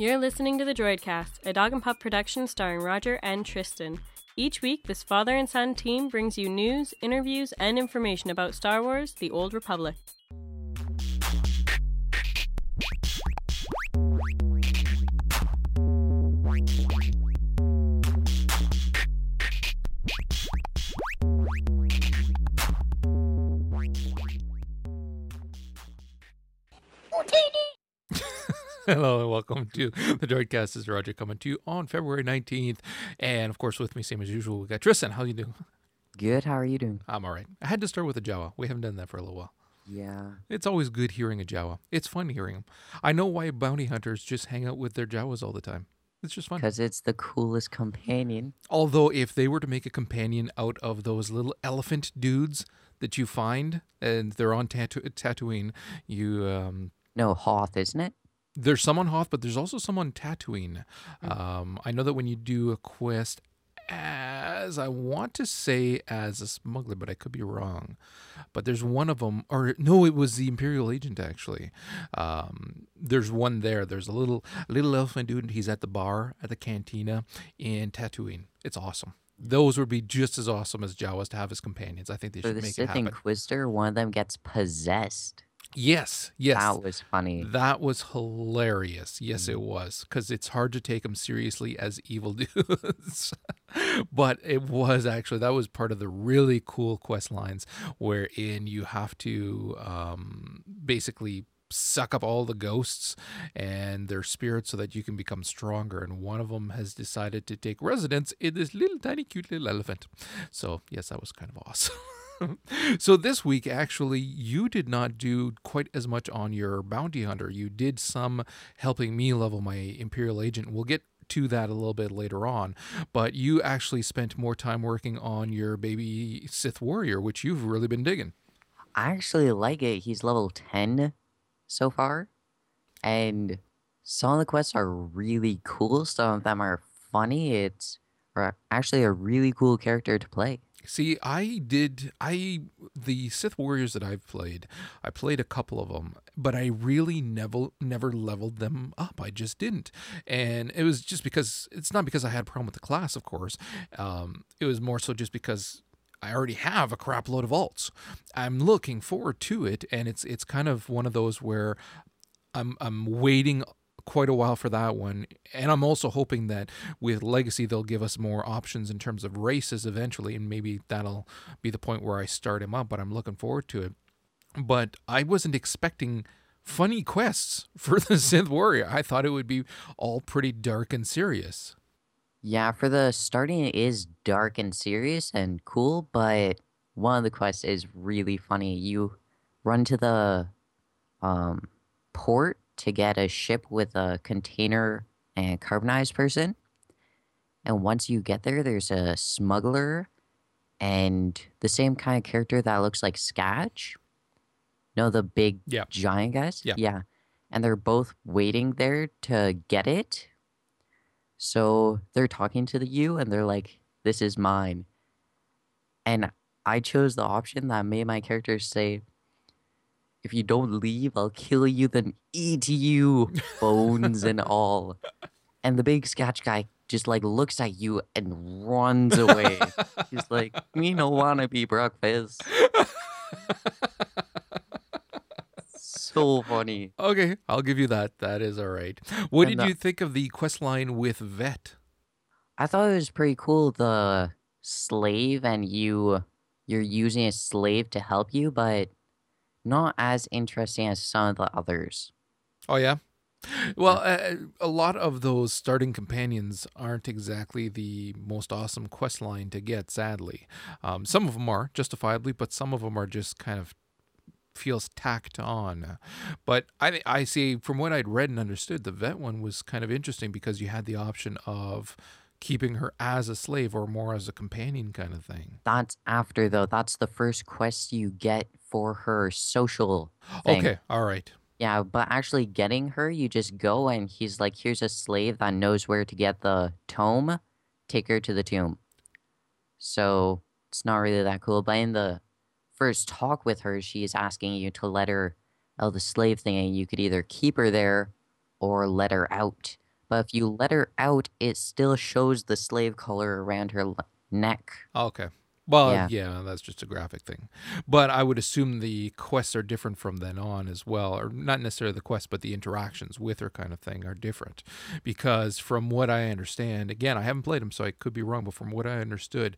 You're listening to the Droidcast, a dog and pup production starring Roger and Tristan. Each week, this father and son team brings you news, interviews, and information about Star Wars The Old Republic. Hello and welcome to the Droidcast. This is Roger coming to you on February 19th. And of course, with me, same as usual, we got Tristan. How you doing? Good. How are you doing? I'm all right. I had to start with a Jawa. We haven't done that for a little while. Yeah. It's always good hearing a Jawa. It's fun hearing them. I know why bounty hunters just hang out with their Jawas all the time. It's just fun. Because it's the coolest companion. Although, if they were to make a companion out of those little elephant dudes that you find, and they're on Tatoo- Tatooine, you um, No, Hoth, isn't it? There's some on Hoth, but there's also some on Tatooine. Um, I know that when you do a quest as I want to say as a smuggler, but I could be wrong. But there's one of them, or no, it was the Imperial agent actually. Um, there's one there. There's a little little elephant dude. He's at the bar at the cantina in Tatooine. It's awesome. Those would be just as awesome as Jawas to have as companions. I think they should the make it Sith happen. Inquisitor, one of them gets possessed. Yes, yes. That was funny. That was hilarious. Yes, it was because it's hard to take them seriously as evil dudes. but it was actually that was part of the really cool quest lines wherein you have to um, basically suck up all the ghosts and their spirits so that you can become stronger and one of them has decided to take residence in this little tiny cute little elephant so yes that was kind of awesome so this week actually you did not do quite as much on your bounty hunter you did some helping me level my imperial agent we'll get to that a little bit later on but you actually spent more time working on your baby sith warrior which you've really been digging I actually like it. He's level 10 so far. And some of the quests are really cool. Some of them are funny. It's actually a really cool character to play. See, I did I the Sith Warriors that I've played, I played a couple of them, but I really never never leveled them up. I just didn't, and it was just because it's not because I had a problem with the class, of course. Um, it was more so just because I already have a crap load of alts. I'm looking forward to it, and it's it's kind of one of those where I'm I'm waiting quite a while for that one, and I'm also hoping that with Legacy they'll give us more options in terms of races eventually, and maybe that'll be the point where I start him up. But I'm looking forward to it. But I wasn't expecting funny quests for the Sith Warrior. I thought it would be all pretty dark and serious. Yeah, for the starting, it is dark and serious and cool, but one of the quests is really funny. You run to the um, port to get a ship with a container and carbonized person. And once you get there, there's a smuggler and the same kind of character that looks like Skadge. No, the big Yeah. giant guys? Yeah. Yeah. And they're both waiting there to get it. So they're talking to the you and they're like, this is mine. And I chose the option that made my character say, if you don't leave, I'll kill you, then eat you, bones and all. And the big Skadge guy just like looks at you and runs away. He's like, me no wanna be breakfast. so funny. Okay, I'll give you that. That is all right. What And did the- you think of the quest line with Vette? I thought it was pretty cool the slave and you you're using a slave to help you, but not as interesting as some of the others. Oh yeah. Well, uh, a lot of those starting companions aren't exactly the most awesome quest line to get. Sadly, um, some of them are justifiably, but some of them are just kind of feels tacked on. But I I see from what I'd read and understood, the Vette one was kind of interesting because you had the option of keeping her as a slave or more as a companion kind of thing. That's after though. That's the first quest you get for her social thing. Okay, all right. Yeah, but actually getting her, you just go and he's like, here's a slave that knows where to get the tome. Take her to the tomb. So it's not really that cool. But in the first talk with her, she is asking you to let her out the slave thing, and you could either keep her there or let her out. But if you let her out, it still shows the slave color around her neck. Okay. Well, Yeah. yeah. that's just a graphic thing. But I would assume the quests are different from then on as well, or not necessarily the quests, but the interactions with her kind of thing are different. Because from what I understand, again, I haven't played them, so I could be wrong, but from what I understood,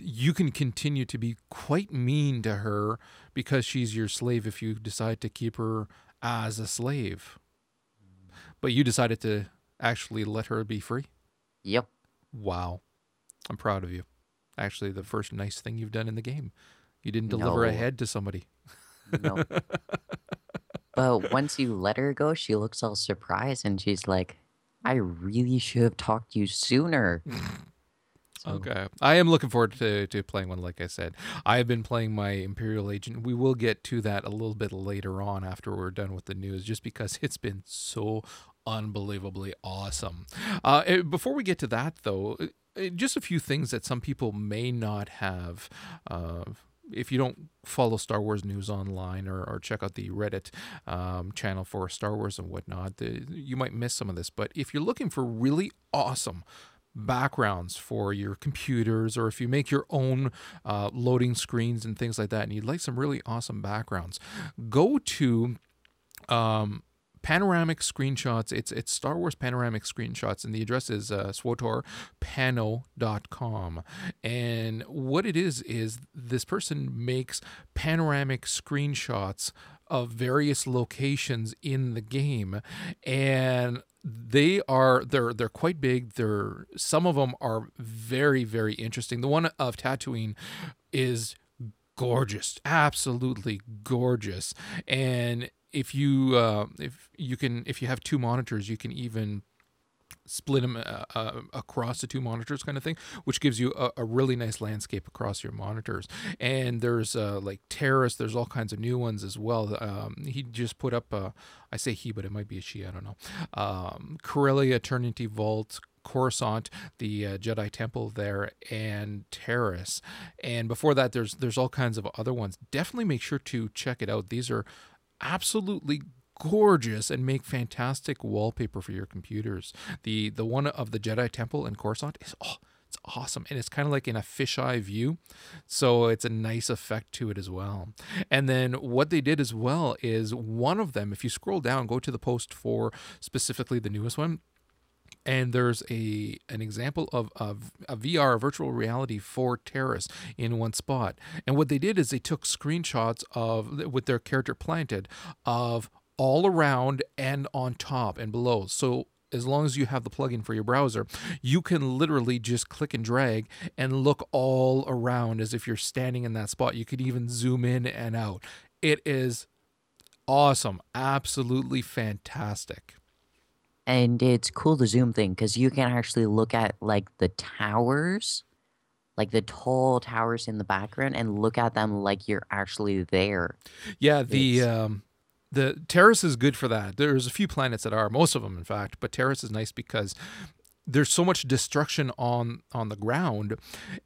you can continue to be quite mean to her because she's your slave if you decide to keep her as a slave. But you decided to actually let her be free? Yep. Wow. I'm proud of you. Actually, the first nice thing you've done in the game. You didn't deliver a head to somebody. No. but once you let her go, she looks all surprised and she's like, I really should have talked to you sooner. So- Okay. I am looking forward to, to playing one, like I said. I have been playing my Imperial Agent. We will get to that a little bit later on after we're done with the news, just because it's been so unbelievably awesome. Uh, eh, before we get to that, though, just a few things that some people may not have. Uh, if you don't follow Star Wars news online or, or check out the Reddit um, channel for Star Wars and whatnot, the, you might miss some of this. But if you're looking for really awesome backgrounds for your computers, or if you make your own uh, loading screens and things like that, and you'd like some really awesome backgrounds, go to um, panoramic screenshots. It's it's Star Wars panoramic screenshots, and the address is uh, swtorpano.com. And what it is is this person makes panoramic screenshots of various locations in the game, and they are they're they're quite big. They're some of them are very very interesting. The one of Tatooine is gorgeous absolutely gorgeous and if you uh, if you can if you have two monitors you can even split them uh, uh, across the two monitors kind of thing which gives you a, a really nice landscape across your monitors and there's uh, like Taris there's all kinds of new ones as well um, he just put up uh, i say he but it might be a she i don't know um, corellia eternity vault Coruscant, the uh, Jedi Temple there, and Taris. And before that, there's there's all kinds of other ones. Definitely make sure to check it out. These are absolutely gorgeous and make fantastic wallpaper for your computers. The the one of the Jedi Temple in Coruscant is oh, it's awesome and it's kind of like in a fisheye view. So it's a nice effect to it as well. And then what they did as well is one of them if you scroll down go to the post for specifically the newest one and there's a an example of, of a VR, virtual reality for Taris in one spot. And what they did is they took screenshots of with their character planted of all around and on top and below. So as long as you have the plugin for your browser, you can literally just click and drag and look all around as if you're standing in that spot. You could even zoom in and out. It is awesome, absolutely fantastic. And it's cool the zoom thing because you can actually look at like the towers, like the tall towers in the background, and look at them like you're actually there. Yeah, the um, the Taris is good for that. There's a few planets that are, most of them, in fact, but Taris is nice because there's so much destruction on on the ground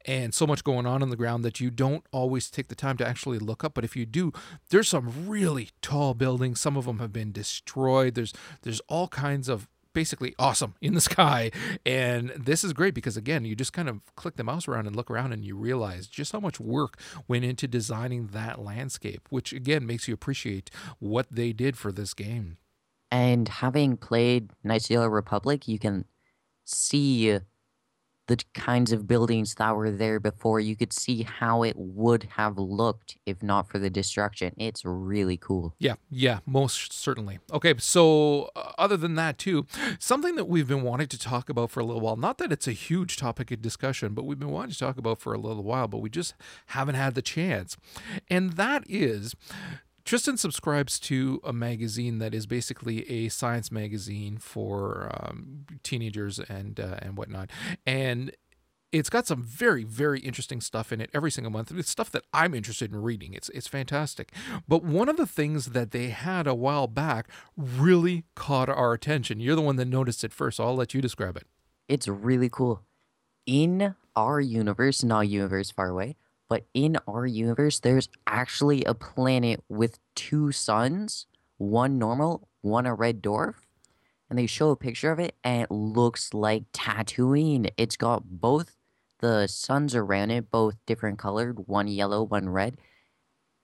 and so much going on on the ground that you don't always take the time to actually look up but if you do there's some really tall buildings some of them have been destroyed there's there's all kinds of basically awesome in the sky. And this is great because again you just kind of click the mouse around and look around and you realize just how much work went into designing that landscape which again makes you appreciate what they did for this game. And having played Knights of the Republic, you can see the kinds of buildings that were there before. You could see how it would have looked if not for the destruction. It's really cool. Yeah, yeah, most certainly. Okay, so uh, other than that, too, something that we've been wanting to talk about for a little while, not that it's a huge topic of discussion, but we've been wanting to talk about for a little while, but we just haven't had the chance. And that is. Tristan subscribes to a magazine that is basically a science magazine for um, teenagers and uh, and whatnot, and it's got some very very interesting stuff in it every single month. It's stuff that I'm interested in reading. It's it's fantastic. But one of the things that they had a while back really caught our attention. You're the one that noticed it first, so I'll let you describe it. It's really cool. In our universe, not universe far away, but in our universe, there's actually a planet with two suns, one normal, one a red dwarf. And they show a picture of it, and it looks like Tatooine. It's got both the suns around it, both different colored, one yellow, one red.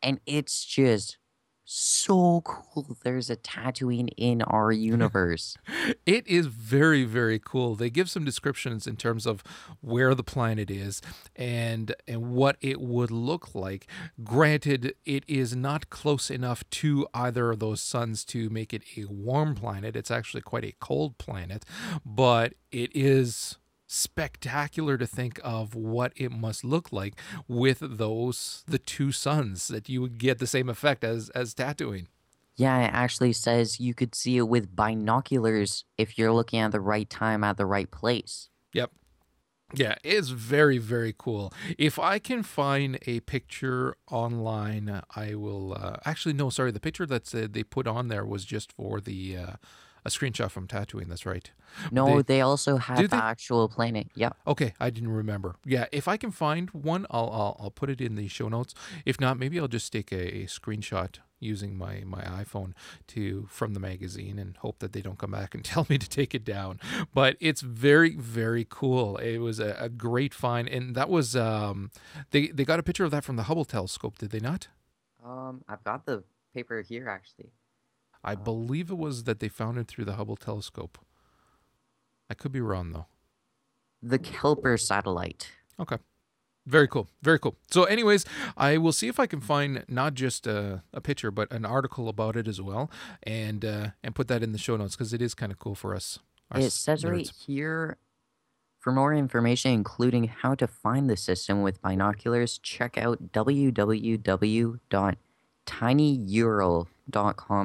And it's just so cool. There's a Tatooine in our universe. It is very, very cool. They give some descriptions in terms of where the planet is and and what it would look like. Granted, it is not close enough to either of those suns to make it a warm planet. It's actually quite a cold planet, but it is spectacular to think of what it must look like with those the two suns that you would get the same effect as as Tatooine. Yeah, it actually says you could see it with binoculars if you're looking at the right time at the right place. Yep. Yeah, it's very, very cool. If I can find a picture online, I will. Uh, actually, no, sorry. The picture that uh, they put on there was just for the uh, a screenshot from Tatooine. That's right. No, They- they, also have the they? actual planet. Yep. Okay, I didn't remember. Yeah, if I can find one, I'll I'll, I'll put it in the show notes. If not, maybe I'll just take a, a screenshot using my my iPhone to from the magazine and hope that they don't come back and tell me to take it down. But it's very very cool. It was a, a great find, and that was um they they got a picture of that from the Hubble telescope, did they not? Um, I've got the paper here actually. I believe it was that they found it through the Hubble telescope. I could be wrong though. The Kepler satellite. Okay. Very cool. Very cool. So, anyways, I will see if I can find not just a, a picture, but an article about it as well, and uh, and put that in the show notes because it is kind of cool for us. It says right here for more information, including how to find the system with binoculars, check out www.tinyural.com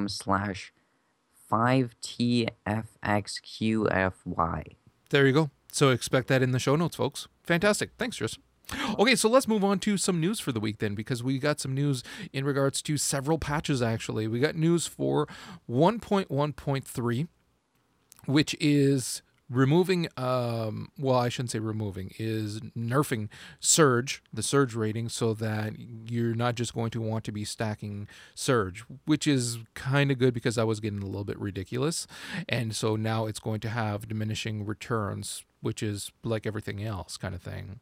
slash 5TFXQFY. There you go. So expect that in the show notes, folks. Fantastic. Thanks, Tristan. Okay, so let's move on to some news for the week then, because we got some news in regards to several patches actually. We got news for 1.1.3, which is removing um well i shouldn't say removing is nerfing surge the surge rating so that you're not just going to want to be stacking surge which is kind of good because that was getting a little bit ridiculous. And so now it's going to have diminishing returns which is like everything else kind of thing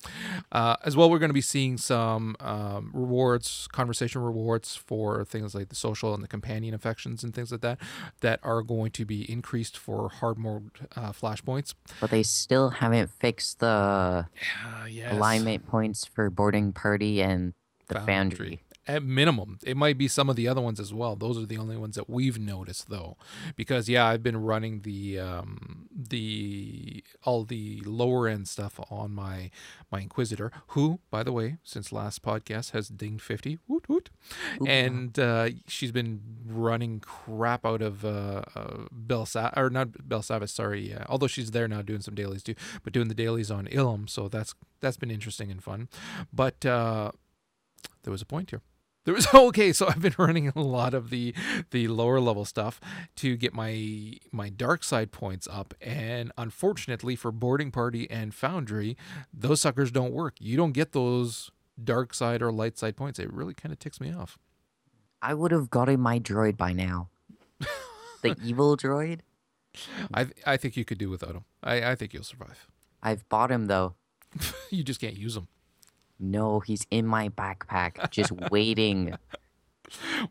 uh, as well we're going to be seeing some um, rewards conversation rewards for things like the social and the companion affections and things like that that are going to be increased for hard mode uh, flashpoints But they still haven't fixed the uh, yes. alignment points for boarding party and the Foundry. foundry. At minimum it might be some of the other ones as well those are the only ones that we've noticed though because yeah i've been running the um the all the lower end stuff on my my inquisitor who by the way since last podcast has dinged 50 woot woot Ooh. and uh, she's been running crap out of uh, uh Bel or not Belsavis, sorry. Uh, although she's there now doing some dailies too, but doing the dailies on Ilum, so that's that's been interesting and fun. But uh, there was a point here. There was okay, so I've been running a lot of the the lower level stuff to get my my dark side points up, and unfortunately for boarding party and foundry, those suckers don't work. You don't get those dark side or light side points. It really kind of ticks me off. I would have gotten my droid by now. the evil droid? I I think you could do without him. I I think you'll survive. I've bought him though. You just can't use him. No, he's in my backpack, just waiting.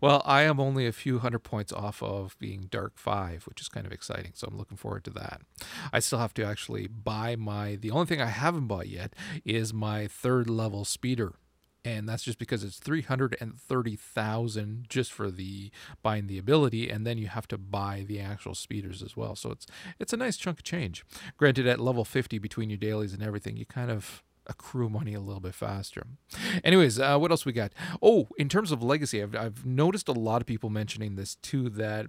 Well, I am only a few hundred points off of being Dark 5, which is kind of exciting. So I'm looking forward to that. I still have to actually buy my. The only thing I haven't bought yet is my third level speeder. And that's just because it's 330,000 just for the buying the ability and then you have to buy the actual speeders as well. So it's it's a nice chunk of change. Granted at level 50 between your dailies and everything, you kind of accrue money a little bit faster. Anyways, uh, what else we got? Oh, in terms of legacy, I've, I've noticed a lot of people mentioning this too that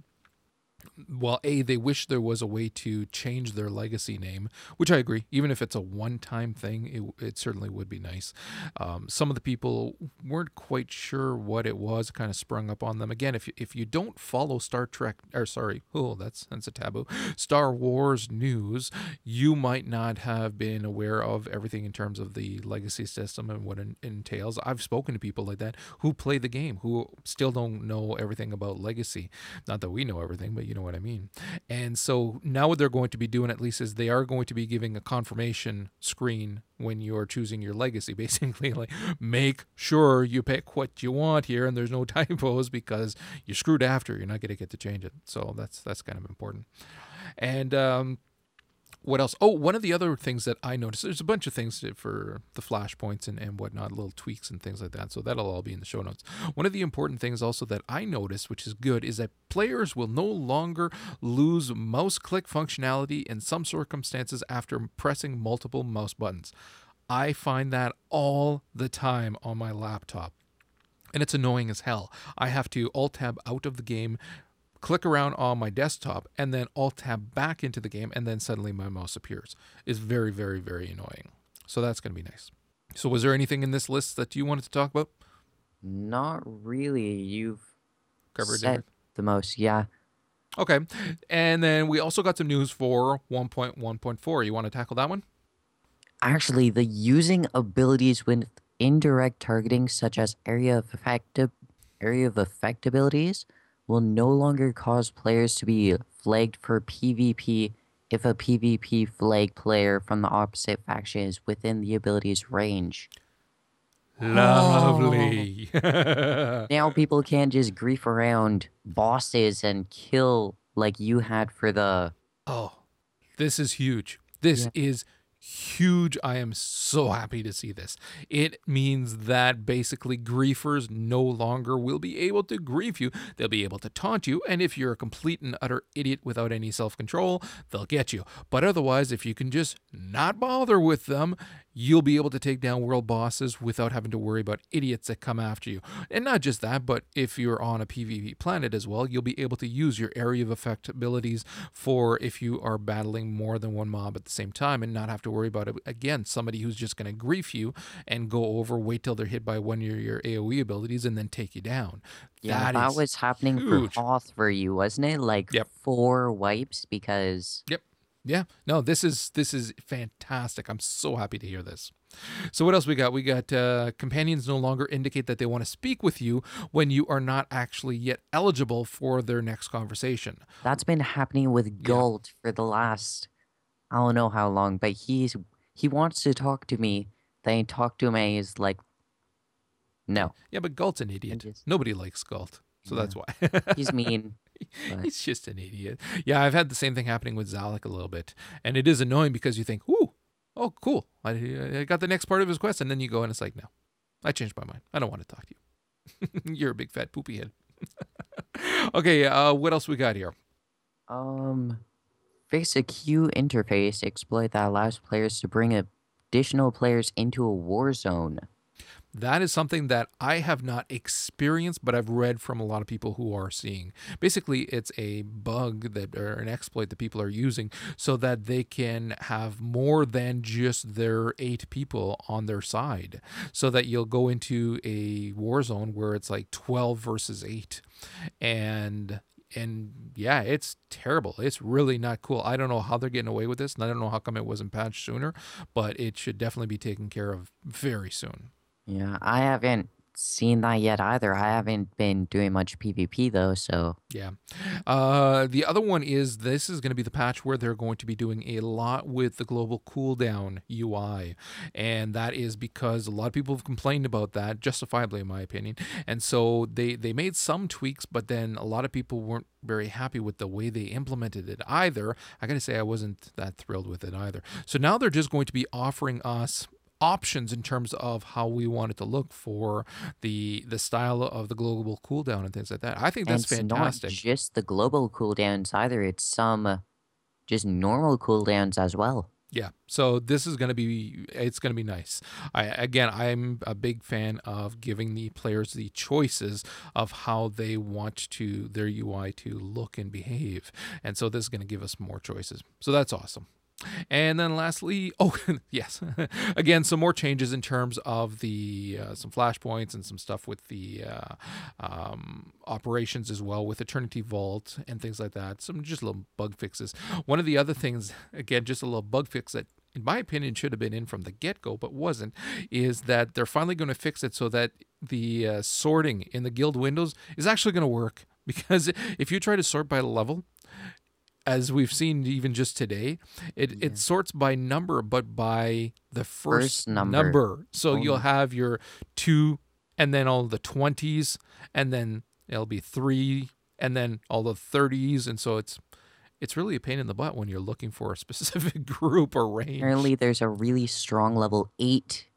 well, A, they wish there was a way to change their legacy name, which I agree. Even if it's a one time thing, it, it certainly would be nice. Um, some of the people weren't quite sure what it was, kind of sprung up on them. Again, if you, if you don't follow Star Trek, or sorry, oh, that's, that's a taboo, Star Wars news, you might not have been aware of everything in terms of the legacy system and what it entails. I've spoken to people like that who play the game, who still don't know everything about legacy. Not that we know everything, but you know what I mean. And so now what they're going to be doing at least is they are going to be giving a confirmation screen when you're choosing your legacy. Basically, like make sure you pick what you want here and there's no typos because you're screwed after. You're not going to get to change it. So that's that's kind of important. And um, what else? Oh, one of the other things that I noticed, there's a bunch of things for the flashpoints and, and whatnot, little tweaks and things like that. So that'll all be in the show notes. One of the important things also that I noticed, which is good, is that players will no longer lose mouse click functionality in some circumstances after pressing multiple mouse buttons. I find that all the time on my laptop and it's annoying as hell. I have to alt tab out of the game, click around on my desktop, and then alt tab back into the game, and then suddenly my mouse appears. Is very, very, very annoying. So that's going to be nice. So, was there anything in this list that you wanted to talk about? Not really. You've Covered said everything? the most. Yeah. Okay. And then we also got some news for 1.1.4. You want to tackle that one? Actually, the using abilities with indirect targeting, such as area of effect area of effect abilities, will no longer cause players to be flagged for PvP if a PvP flag player from the opposite faction is within the ability's range. Lovely. Oh. Now people can't just grief around bosses and kill like you had for the oh, this is huge. This is huge. I am so happy to see this. It means that basically griefers no longer will be able to grief you. They'll be able to taunt you, and if you're a complete and utter idiot without any self control, they'll get you. But otherwise, if you can just not bother with them, you'll be able to take down world bosses without having to worry about idiots that come after you. And not just that, but if you're on a PvP planet as well, you'll be able to use your area of effect abilities for if you are battling more than one mob at the same time and not have to worry about it again somebody who's just going to grief you and go over wait till they're hit by one of your, AoE abilities and then take you down. Yeah, that, is was happening huge. for Hoth for you, wasn't it? Like Yep. four wipes because Yeah, no, this is this is fantastic. I'm so happy to hear this. So what else we got? We got uh, companions no longer indicate that they want to speak with you when you are not actually yet eligible for their next conversation. that's been happening with Gault for the last I don't know how long, but he's he wants to talk to me. Then I talk to him and he's like No. Yeah, but Gault's an idiot. just- Nobody likes Gault, so Yeah. that's why. He's mean. He's just an idiot. Yeah, I've had the same thing happening with Xalek a little bit, and it is annoying because you think, "Ooh, oh, cool, I, I got the next part of his quest," and then you go and it's like, "No, I changed my mind. I don't want to talk to you. You're a big fat poopy head." okay, uh, what else we got here? Um, fix a queue interface exploit that allows players to bring additional players into a war zone. That is something that I have not experienced, but I've read from a lot of people who are seeing. Basically, it's a bug that or an exploit that people are using so that they can have more than just their eight people on their side. So that you'll go into a war zone where it's like 12 versus 8 and and yeah, it's terrible. It's really not cool. I don't know how they're getting away with this, and I don't know how come it wasn't patched sooner, but it should definitely be taken care of very soon. Yeah, I haven't seen that yet either. I haven't been doing much PvP though, so Yeah. Uh, the other one is this is going to be the patch where they're going to be doing a lot with the global cooldown UI. And that is because a lot of people have complained about that, justifiably, in my opinion. And so they, they made some tweaks, but then a lot of people weren't very happy with the way they implemented it either. I got to say, I wasn't that thrilled with it either. So now they're just going to be offering us options in terms of how we want it to look for the the style of the global cooldown and things like that. I think and that's it's fantastic. not just the global cooldowns either. It's some uh, just normal cooldowns as well. Yeah. So this is going to be it's going to be nice. I again, I'm a big fan of giving the players the choices of how they want to their UI to look and behave. And so this is going to give us more choices. So that's awesome. And then lastly, oh yes, again some more changes in terms of the uh, some flashpoints and some stuff with the uh, um, operations as well with Eternity Vault and things like that. Some just little bug fixes. One of the other things, again, just a little bug fix that in my opinion, should have been in from the get go, but wasn't, is that they're finally going to fix it so that the uh, sorting in the guild windows is actually going to work. Because if you try to sort by level, as we've seen even just today, it, Yeah. it sorts by number, but by the first, First number. So Only. you'll have your two, and then all the 20s, and then it'll be three, and then all the 30s. And so it's it's really a pain in the butt when you're looking for a specific group or range. Apparently, there's a really strong level eight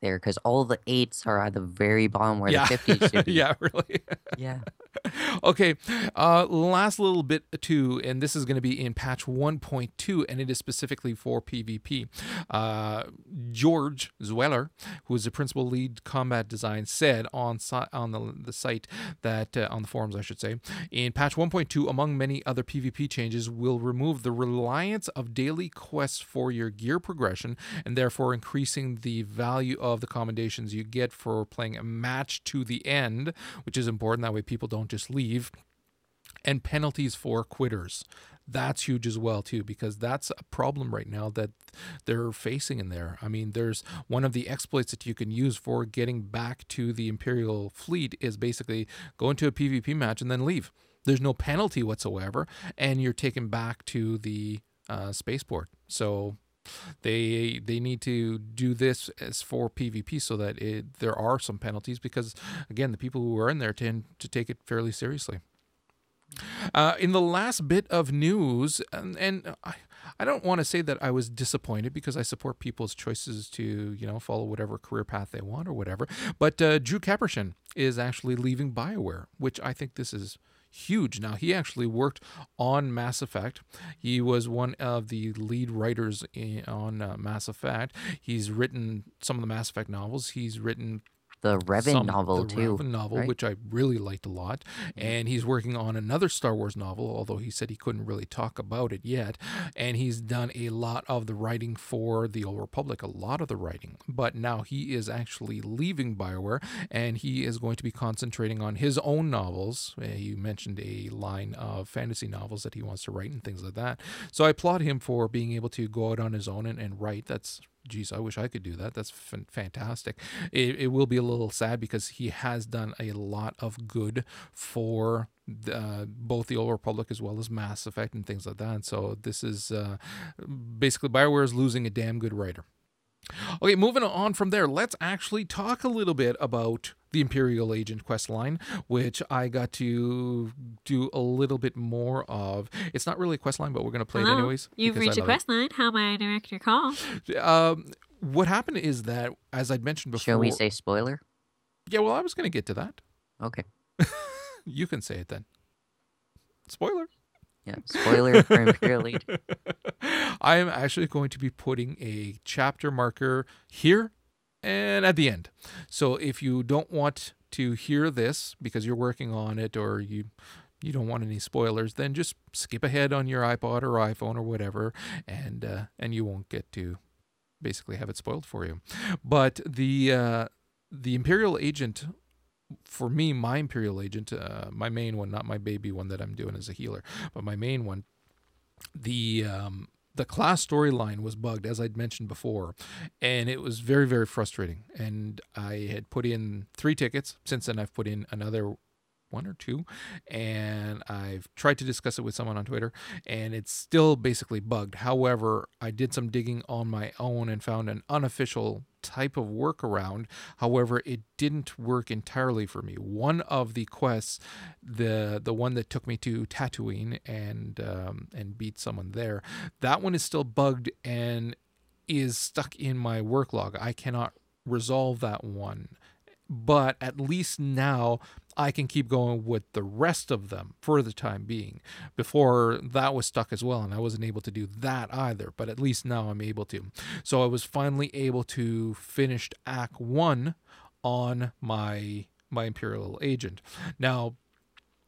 there because all the eights are at the very bottom where yeah. the 50s should be. yeah, really. Yeah. okay, uh, last little bit too, and this is going to be in patch 1.2, and it is specifically for PvP. Uh, George Zoeller, who is the principal lead combat design, said on si- on the, the site that uh, on the forums, I should say, in patch 1.2, among many other PvP changes, will remove the reliance of daily quests for your gear progression, and therefore increasing the value of the commendations you get for playing a match to the end, which is important. That way, people don't just leave. And penalties for quitters. That's huge as well too, because that's a problem right now that they're facing in there. I mean, there's one of the exploits that you can use for getting back to the Imperial fleet is basically go into a PvP match and then leave. There's no penalty whatsoever, and you're taken back to the uh, spaceport. So they they need to do this as for PvP so that it, there are some penalties because again the people who are in there tend to take it fairly seriously. Uh, in the last bit of news, and, and I, I don't want to say that I was disappointed because I support people's choices to, you know, follow whatever career path they want or whatever. But uh, Drew Karpyshyn is actually leaving BioWare, which I think this is huge. Now, he actually worked on Mass Effect. He was one of the lead writers in, on uh, Mass Effect. He's written some of the Mass Effect novels. He's written The Revan some- novel, the too. Revan novel, right? which I really liked a lot. And he's working on another Star Wars novel, although he said he couldn't really talk about it yet. And he's done a lot of the writing for the Old Republic, a lot of the writing. But now he is actually leaving Bioware, and he is going to be concentrating on his own novels. Uh, You mentioned a line of fantasy novels that he wants to write and things like that. So I applaud him for being able to go out on his own and, and write. That's geez, I wish I could do that. That's fan- fantastic. It, it will be a little sad because he has done a lot of good for uh, both the Old Republic as well as Mass Effect and things like that. And so this is uh, basically Bioware is losing a damn good writer. Okay, moving on from there, let's actually talk a little bit about the Imperial Agent quest line, which I got to do a little bit more of. It's not really a quest line, but we're going to play it anyways. You've reached a love it. quest line. How may I direct your call? Um, what happened is that, as I'd mentioned before, Shall we say spoiler? yeah. Well, I was going to get to that. Okay. You can say it then. Spoiler. Yeah. Spoiler for Imperial Agent. I am actually going to be putting a chapter marker here and at the end. So if you don't want to hear this because you're working on it or you you don't want any spoilers, then just skip ahead on your iPod or iPhone or whatever, and uh, and you won't get to basically have it spoiled for you. But the uh, the Imperial Agent, for me, my Imperial Agent, uh, my main one, not my baby one that I'm doing as a healer, but my main one, the um, the class storyline was bugged as I'd mentioned before, and it was very very frustrating. And I had put in three tickets. Since then, I've put in another one or two, and I've tried to discuss it with someone on Twitter, and it's still basically bugged. However, I did some digging on my own and found an unofficial type of workaround. However, it didn't work entirely for me. One of the quests, the the one that took me to Tatooine and um, and beat someone there, that one is still bugged and is stuck in my work log. I cannot resolve that one. But at least now I can keep going with the rest of them for the time being. Before that was stuck as well, and I wasn't able to do that either, but at least now I'm able to. So I was finally able to finish Act 1 on my my Imperial agent. Now,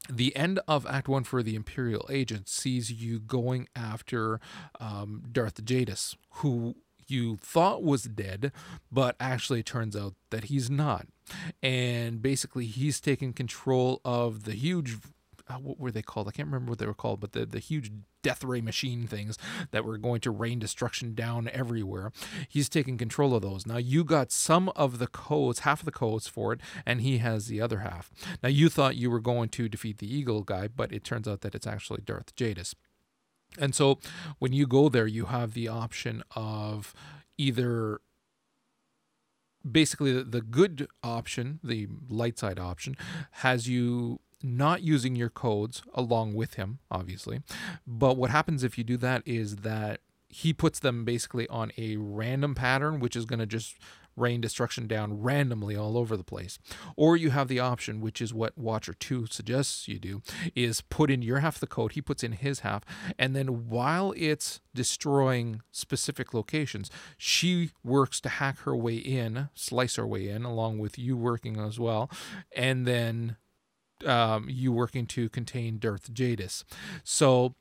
the end of Act One for the Imperial Agent sees you going after um, Darth Jadus, who you thought was dead, but actually it turns out that he's not. And basically, he's taken control of the huge uh, what were they called? I can't remember what they were called, but the, the huge death ray machine things that were going to rain destruction down everywhere. He's taking control of those. Now you got some of the codes, half of the codes for it, and he has the other half. Now you thought you were going to defeat the Eagle guy, but it turns out that it's actually Darth Jadus. And so when you go there, you have the option of either basically the, good option, the light side option, has you not using your codes along with him, obviously. But what happens if you do that is that he puts them basically on a random pattern, which is going to just rain destruction down randomly all over the place. Or you have the option, which is what Watcher 2 suggests you do, is put in your half the code, he puts in his half, and then while it's destroying specific locations, she works to hack her way in, slice her way in, along with you working as well, and then um, you working to contain Darth Jadus. So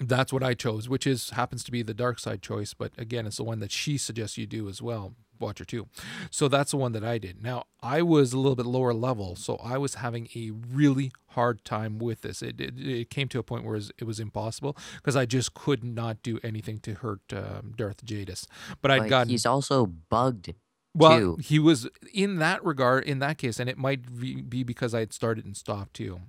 that's what I chose, which is happens to be the dark side choice, but again, it's the one that she suggests you do as well. Watcher 2. So that's the one that I did. Now, I was a little bit lower level, so I was having a really hard time with this. It, it, it came to a point where it was impossible because I just could not do anything to hurt um, Darth Jadus. But I'd gotten. He's also bugged well, too. he was in that regard, in that case, and it might be because I had started and stopped too.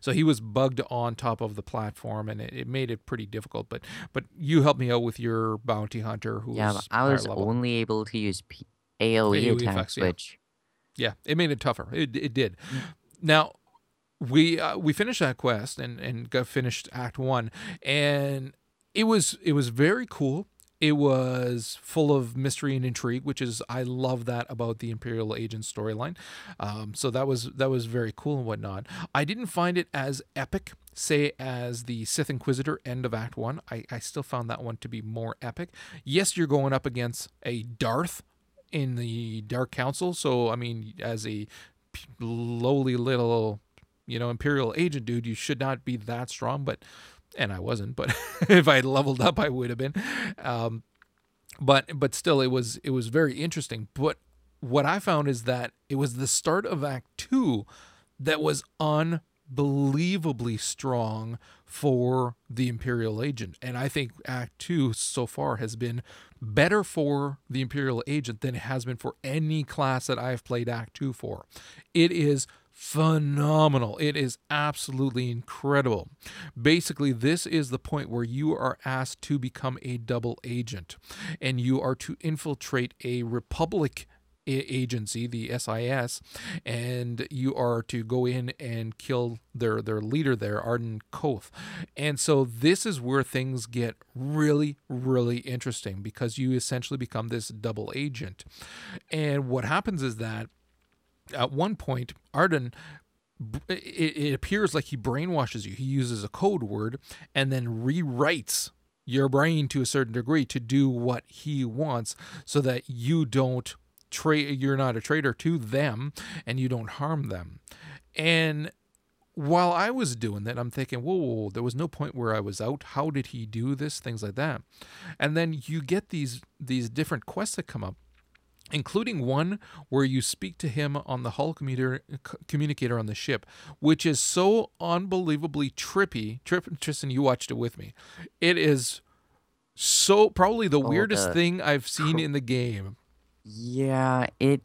So he was bugged on top of the platform, and it, it made it pretty difficult. But but you helped me out with your bounty hunter, who yeah, was I was level. only able to use P- AOE, AOE attacks, effects, yeah. which Yeah, it made it tougher. It it did. Now we uh, we finished that quest and and got finished Act One, and it was it was very cool. It was full of mystery and intrigue, which is I love that about the Imperial Agent storyline. Um, so that was that was very cool and whatnot. I didn't find it as epic, say as the Sith Inquisitor end of Act One. I, I still found that one to be more epic. Yes, you're going up against a Darth in the Dark Council, so I mean, as a lowly little you know imperial agent dude you should not be that strong but and i wasn't but if i had leveled up i would have been. Um, but but still it was it was very interesting. But what i found is that it was the start of act 2 that was unbelievably strong for the imperial agent. And i think act 2 so far has been better for the imperial agent than it has been for any class that i've played act 2 for. It is phenomenal. It is absolutely incredible. Basically, this is the point where you are asked to become a double agent and you are to infiltrate a republic agency the SIS and you are to go in and kill their their leader there Ardun Kothe and so this is where things get really really interesting because you essentially become this double agent and what happens is that at one point, Ardun, it, appears like he brainwashes you. He uses a code word and then rewrites your brain to a certain degree to do what he wants so that you don't trade you're not a traitor to them and you don't harm them. And while i was doing that i'm thinking whoa, whoa, whoa, there was no point where i was out. How did he do this? Things like that. And then you get these these different quests that come up including one where you speak to him on the hull communicator on the ship, which is so unbelievably trippy. Trip, Tristan, you watched it with me. It is so probably the Oh, weirdest the- thing I've seen in the game. yeah, it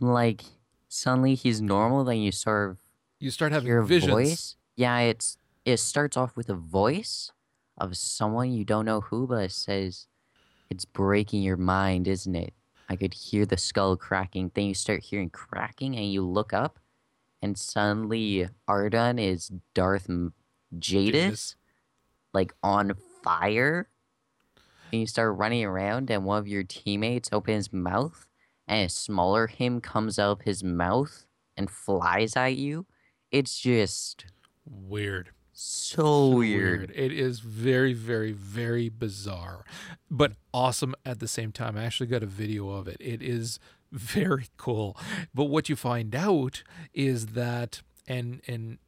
like suddenly he's normal, then you sort of You start having visions. voice. Yeah, it's it starts off with a voice of someone you don't know who, but it says it's breaking your mind, isn't it? I could hear the skull cracking. Then you start hearing cracking, and you look up, and suddenly Ardun is Darth Jadus. like on fire. And you start running around, and one of your teammates opens his mouth, and a smaller him comes out of his mouth and flies at you. it's just Weird. So weird. It is very, very, very bizarre, but awesome at the same time. I actually got a video of it. It is very cool. But what you find out is that, and and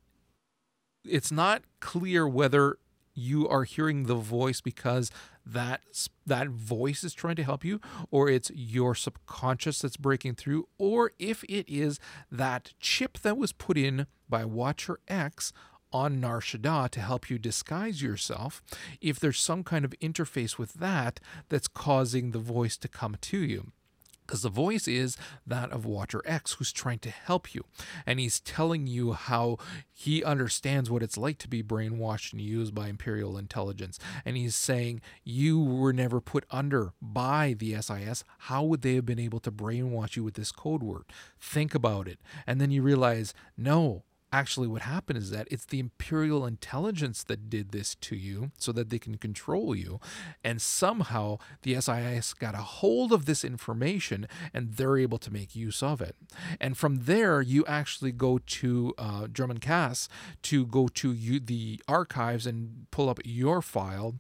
it's not clear whether you are hearing the voice because that that voice is trying to help you or it's your subconscious that's breaking through or if it is that chip that was put in by Watcher X on Nar Shaddaa to help you disguise yourself if there's some kind of interface with that that's causing the voice to come to you because the voice is that of Watcher X, who's trying to help you. And he's telling you how he understands what it's like to be brainwashed and used by Imperial intelligence. And he's saying, You were never put under by the SIS. How would they have been able to brainwash you with this code word? Think about it. And then you realize, No, actually what happened is that it's the imperial intelligence that did this to you so that they can control you. And somehow the SIS got a hold of this information and they're able to make use of it. And from there you actually go to uh, Dromund Kaas to go to you, the archives and pull up your file.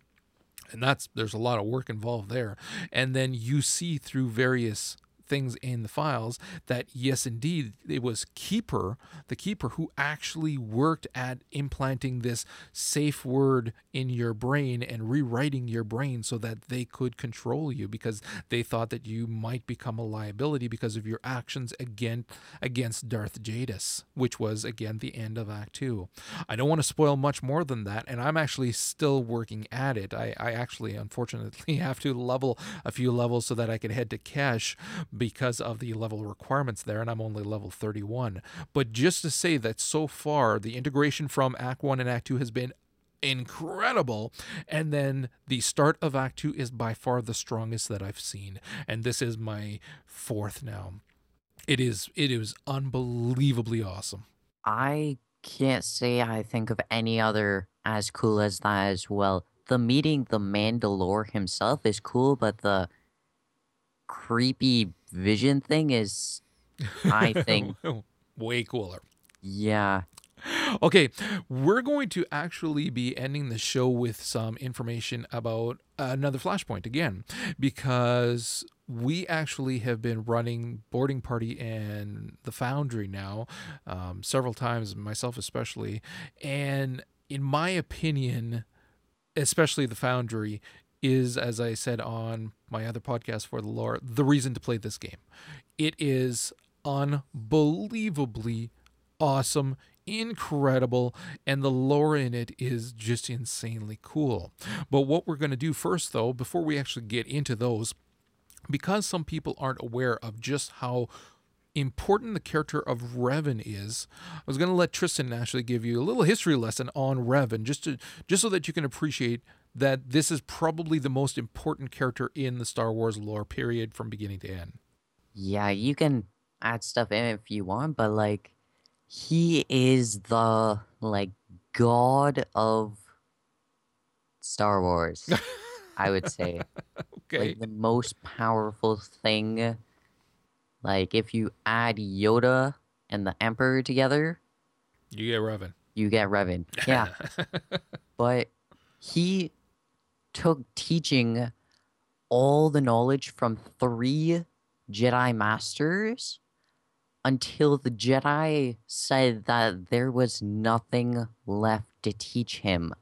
And that's there's a lot of work involved there. And then you see through various things in the files that yes indeed it was keeper the keeper who actually worked at implanting this safe word in your brain and rewriting your brain so that they could control you because they thought that you might become a liability because of your actions again against Darth Jadus which was again the end of act 2 I don't want to spoil much more than that and I'm actually still working at it. I, I actually unfortunately have to level a few levels so that I can head to Quesh because of the level requirements there, and I'm only level 31. But just to say that so far, the integration from Act 1 and Act 2 has been incredible. And then the start of Act 2 is by far the strongest that I've seen. And this is my fourth now. It is it is unbelievably awesome. I can't say I think of any other as cool as that as well. The meeting the Mandalore himself is cool, but the creepy vision thing is, I think, way cooler. yeah. Okay, we're going to actually be ending the show with some information about another Flashpoint again, because we actually have been running Boarding Party and the Foundry now um, several times, myself especially. And in my opinion, especially the Foundry, is, as I said on my other podcast for the lore, the reason to play this game. It is unbelievably awesome, incredible, and the lore in it is just insanely cool. But what we're going to do first, though, before we actually get into those, because some people aren't aware of just how important the character of Revan is, I was going to let Tristan actually give you a little history lesson on Revan, just to just so that you can appreciate that this is probably the most important character in the Star Wars lore period from beginning to end. Yeah, you can add stuff in if you want, but like he is the like god of Star Wars. I would say Okay. like the most powerful thing. Like if you add Yoda and the Emperor together, you get Revan. you get Revan. Yeah, but he took teaching all the knowledge from three Jedi Masters until the Jedi said that there was nothing left to teach him.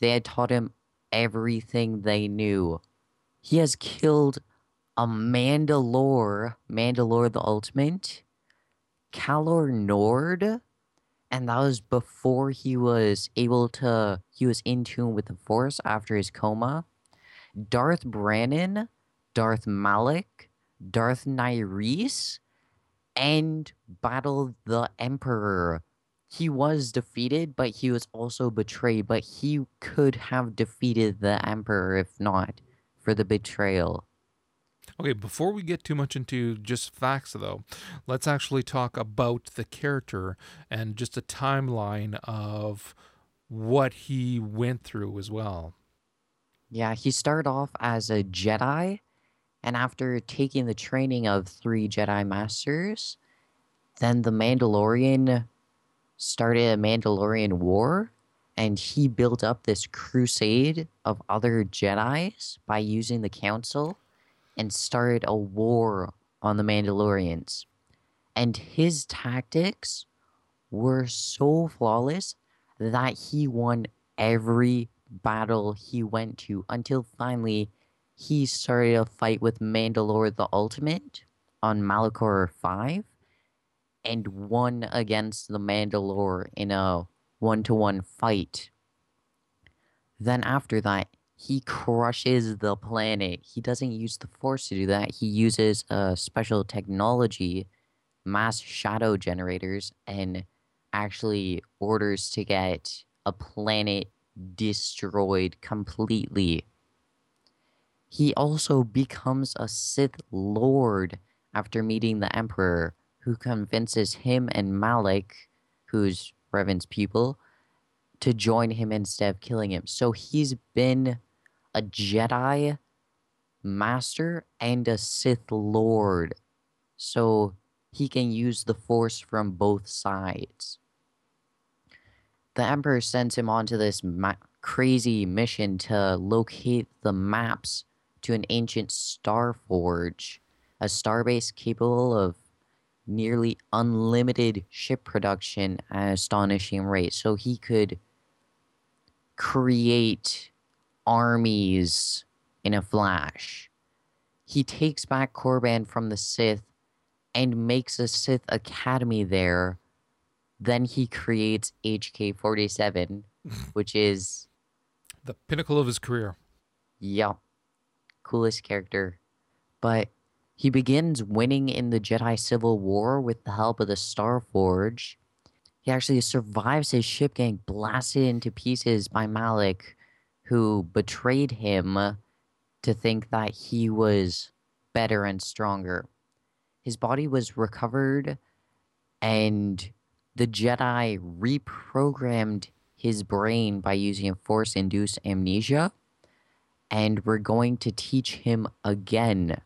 They had taught him everything they knew. He has killed a Mandalore, Mandalore the Ultimate, Calo Nord, and that was before he was able to he was in tune with the force after his coma. Darth brannon darth Malak darth Nyriss, and battled the emperor. He was defeated but he was also betrayed but he could have defeated the emperor if not for the betrayal Okay, before we get too much into just facts, though, let's actually talk about the character and just a timeline of what he went through as well. Yeah, he started off as a Jedi, and after taking the training of three Jedi Masters, then the Mandalorian started a Mandalorian war and he built up this crusade of other Jedi's by using the council and started a war on the Mandalorians. And his tactics were so flawless that he won every battle he went to until finally he started a fight with Mandalore the Ultimate on Malachor 5 and won against the Mandalore in a one to one fight. Then after that, he crushes the planet. He doesn't use the Force to do that. He uses a special technology, mass shadow generators, and actually orders to get a planet destroyed completely. He also becomes a Sith Lord after meeting the Emperor, who convinces him and Malak, who's Revan's pupil, to join him instead of killing him. So he's been a Jedi Master and a Sith Lord. So he can use the Force from both sides. The Emperor sends him onto this ma- crazy mission to locate the maps to an ancient star forge, a starbase capable of nearly unlimited ship production at an astonishing rate. So he could create armies in a flash. He takes back Korriban from the Sith and makes a Sith Academy there. Then he creates HK 47, which is. The pinnacle of his career. Yup. Coolest character. But he begins winning in the Jedi Civil War with the help of the Star Forge. He actually survives his ship getting blasted into pieces by Malak, who betrayed him to think that he was better and stronger. His body was recovered, and the Jedi reprogrammed his brain by using force induced amnesia, and we're going to teach him again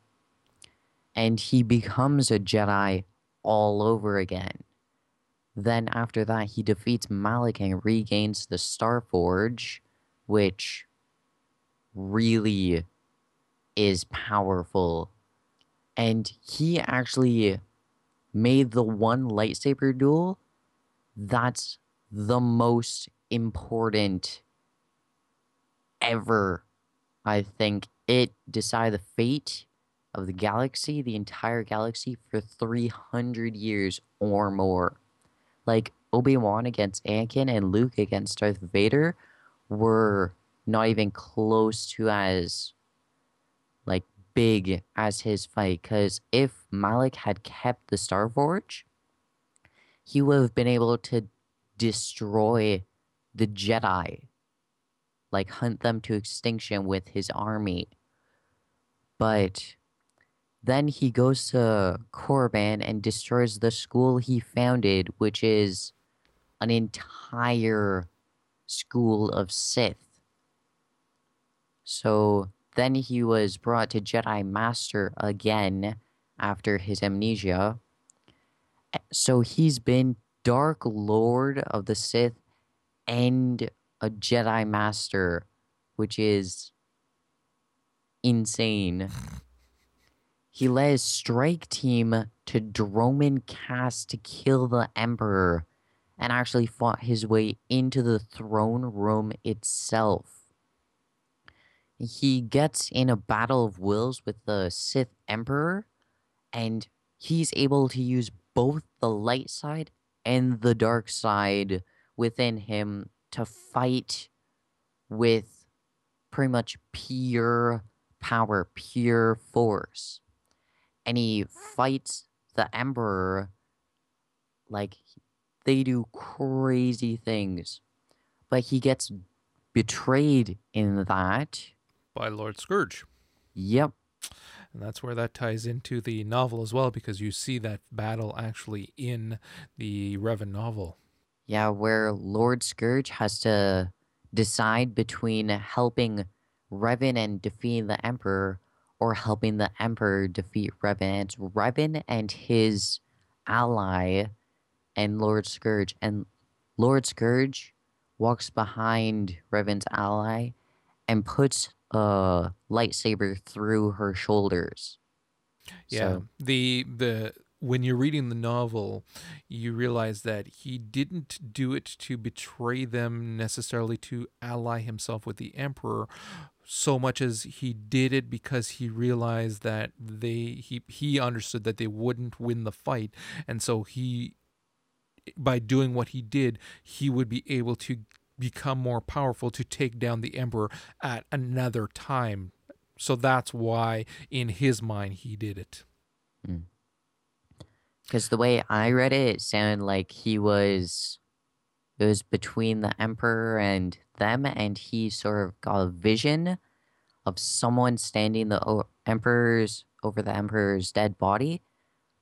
and he becomes a Jedi all over again. Then after that, he defeats Malak and regains the Star Forge, which really is powerful. And he actually made the one lightsaber duel that's the most important ever. I think it decided the fate of the galaxy, the entire galaxy, for 300 years or more. Like Obi Wan against Anakin and Luke against Darth Vader were not even close to as like big as his fight. Because if Malak had kept the Star Forge, he would have been able to destroy the Jedi, like hunt them to extinction with his army. But then he goes to Korriban and destroys the school he founded, which is an entire school of Sith. So then he was brought to Jedi Master again after his amnesia. So he's been Dark Lord of the Sith and a Jedi Master, which is insane. He led his strike team to Dromund Kaas to kill the Emperor and actually fought his way into the throne room itself. He gets in a battle of wills with the Sith Emperor and he's able to use both the light side and the dark side within him to fight with pretty much pure power, pure force and he fights the emperor like they do crazy things but he gets betrayed in that. By lord scourge. Yep. And that's where that ties into the novel as well because you see that battle actually in the revan novel. Yeah where lord scourge has to decide between helping revan and defeating the emperor or helping the Emperor defeat Revan. It's Revan and his ally and Lord Scourge. And Lord Scourge walks behind Revan's ally and puts a lightsaber through her shoulders. Yeah. So, The the when you're reading the novel, you realize that he didn't do it to betray them necessarily to ally himself with the emperor so much as he did it because he realized that they he he understood that they wouldn't win the fight and so he by doing what he did, he would be able to become more powerful to take down the emperor at another time. So that's why in his mind he did it. Hmm. because the way I read it, it sounded like he was it was between the emperor and them, and he sort of got a vision of someone standing the emperor's over the emperor's dead body,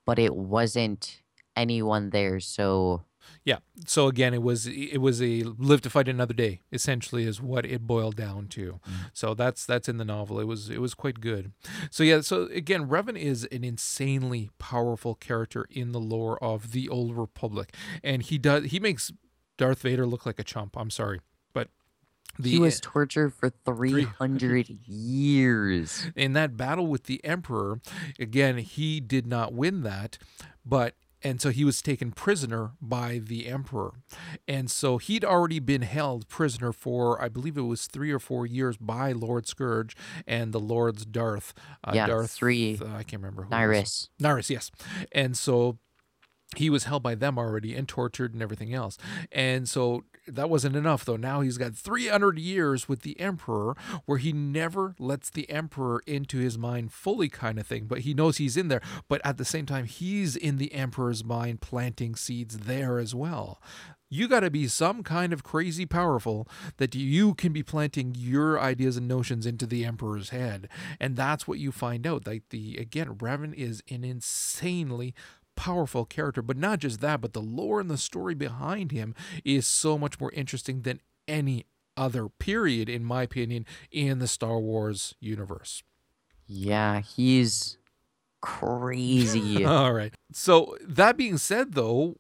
but it wasn't anyone there. So Yeah. So again, it was it was a live to fight another day. Essentially, is what it boiled down to. Mm. So that's that's in the novel. It was it was quite good. So yeah. So again, Revan is an insanely powerful character in the lore of the Old Republic, and he does he makes Darth Vader look like a chump. I'm sorry, but the he was tortured for three hundred years. in that battle with the emperor again he did not win that but and so he was taken prisoner by the emperor and so he'd already been held prisoner for i believe it was three or four years by lord scourge and the lords darth uh, Yeah, darth three. uh, i can't remember who was. Nyriss, yes. And so he was held by them already and tortured and everything else. And so that wasn't enough, though. Now he's got 300 years with the Emperor where he never lets the Emperor into his mind fully, kind of thing. But he knows he's in there. But at the same time, he's in the Emperor's mind, planting seeds there as well. You got to be some kind of crazy powerful that you can be planting your ideas and notions into the emperor's head. And that's what you find out. Like the again, Revan is an insanely powerful character, but not just that, but the lore and the story behind him is so much more interesting than any other period in my opinion in the Star Wars universe. Yeah, he's crazy. All right. So that being said, though,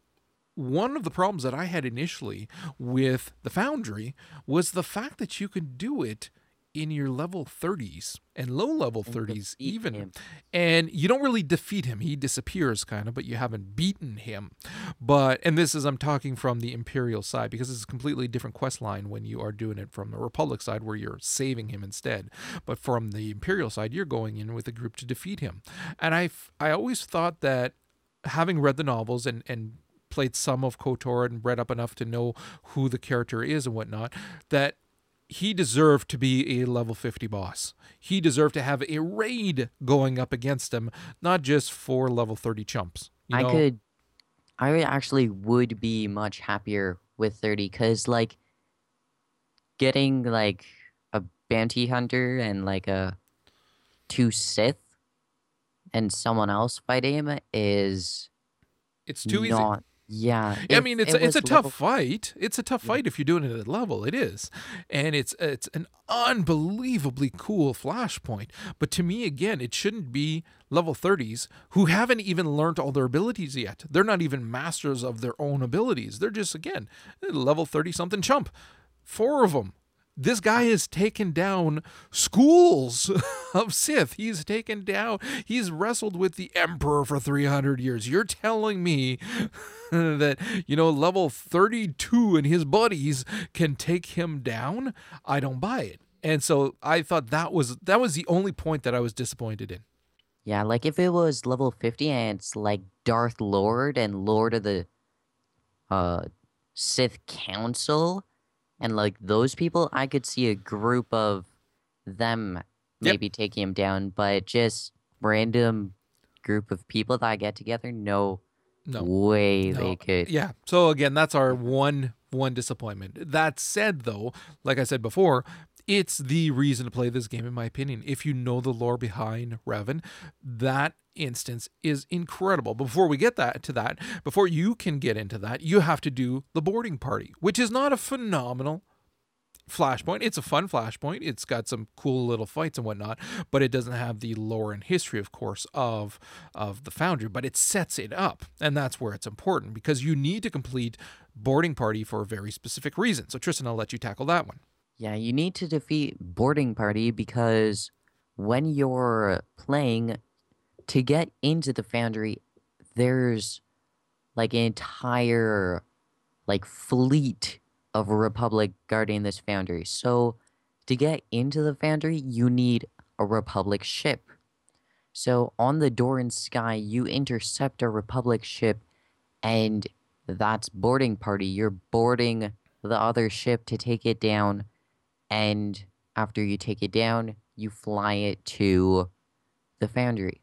one of the problems that I had initially with the Foundry was the fact that you could do it in your level 30s and low level And 30s even. him. and you don't really defeat him. He disappears kind of but you haven't beaten him. But and this is i'm talking from the imperial side because it's a completely different quest line when you are doing it from the republic side where you're saving him instead. But from the imperial side you're going in with a group to defeat him. And i i always thought that having read the novels and and played some of kotor and read up enough to know who the character is and whatnot that he deserved to be a level 50 boss. He deserved to have a raid going up against him, not just for level 30 chumps. You I could, I would actually would be much happier with 30 because, like, getting like a bounty hunter and like a two Sith and someone else fighting him is It's too easy. Yeah. I if mean, it's it a, it's a tough level- fight. It's a tough Yeah. fight if you're doing it at level. It is, and it's it's an unbelievably cool flashpoint. But to me, again, it shouldn't be level 30s who haven't even learned all their abilities yet. They're not even masters of their own abilities. They're just again level 30 something chump. Four of them. This guy has taken down schools of Sith. He's taken down, he's wrestled with the Emperor for 300 years. You're telling me that, you know, level 32 and his buddies can take him down? I don't buy it. And so I thought that was that was the only point that I was disappointed in. Yeah, like if it was level 50 and it's like Darth Lord and Lord of the uh Sith Council and like those people, I could see a group of them Yep. maybe taking him down, but just random group of people that I get together, no, No. way No, they could. Yeah. So again, that's our one one disappointment. That said though, like I said before, it's the reason to play this game in my opinion. If you know the lore behind Revan, that instance is incredible. Before we get that to that, before you can get into that, you have to do the boarding party, which is not a phenomenal flashpoint. It's a fun flashpoint. It's got some cool little fights and whatnot, but it doesn't have the lore and history, of course, of of the Foundry. But it sets it up, and that's where it's important because you need to complete boarding party for a very specific reason. So Tristan, I'll let you tackle that one. Yeah, you need to defeat boarding party because when you're playing to get into the foundry, there's like an entire like fleet of republic guarding this foundry. So to get into the foundry, you need a republic ship. So on the Doran Sky, you intercept a republic ship and that's boarding party. You're boarding the other ship to take it down and after you take it down, you fly it to the foundry.